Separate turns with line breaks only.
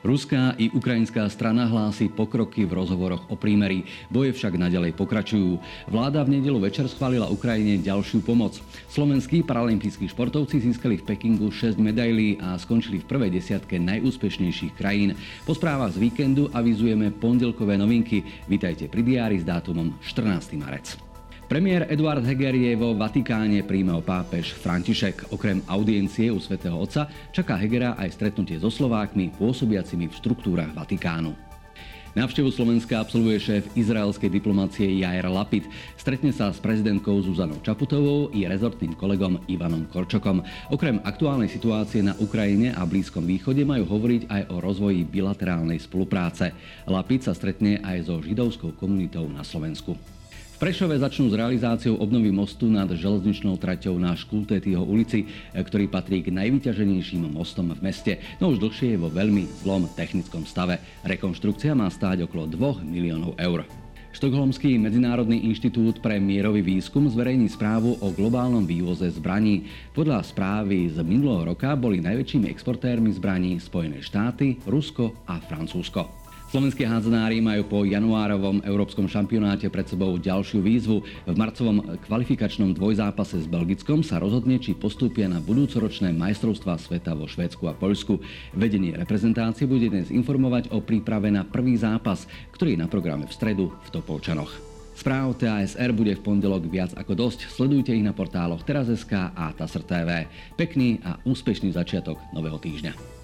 Ruská i ukrajinská strana hlási pokroky v rozhovoroch o prímeri. Boje však naďalej pokračujú. Vláda v nedelu večer schválila Ukrajine ďalšiu pomoc. Slovenskí paralympijskí športovci získali v Pekingu 6 medailí a skončili v prvej desiatke najúspešnejších krajín. Po správach z víkendu avizujeme pondelkové novinky. Vítajte pri diári s dátumom 14. marec. Premiér Eduard Heger je vo Vatikáne, príjme ho pápež František. Okrem audiencie u svätého Otca čaká Hegera aj stretnutie so Slovákmi pôsobiacimi v štruktúrach Vatikánu. Návštevu Slovenska absolvuje šéf izraelskej diplomácie Jair Lapid. Stretne sa s prezidentkou Zuzanou Čaputovou i rezortným kolegom Ivanom Korčokom. Okrem aktuálnej situácie na Ukrajine a Blízkom východe majú hovoriť aj o rozvoji bilaterálnej spolupráce. Lapid sa stretne aj so židovskou komunitou na Slovensku. Prešove začnú s realizáciou obnovy mostu nad železničnou traťou na Škultétyho ulici, ktorý patrí k najvyťaženejším mostom v meste, no už dlhšie je vo veľmi zlom technickom stave. Rekonštrukcia má stáť okolo 2 miliónov eur. Štokholmský medzinárodný inštitút pre mierový výskum zverejní správu o globálnom vývoze zbraní. Podľa správy z minulého roka boli najväčšími exportérmi zbraní Spojené štáty, Rusko a Francúzsko. Slovenskí hádzanári majú po januárovom európskom šampionáte pred sebou ďalšiu výzvu. V marcovom kvalifikačnom dvojzápase s Belgickom sa rozhodne, či postúpia na budúcoročné majstrovstvá sveta vo Švédsku a Poľsku. Vedenie reprezentácie bude dnes informovať o príprave na prvý zápas, ktorý je na programe v stredu v Topolčanoch. Správ TASR bude v pondelok viac ako dosť. Sledujte ich na portáloch Teraz.sk a TASR TV. Pekný a úspešný začiatok nového týždňa.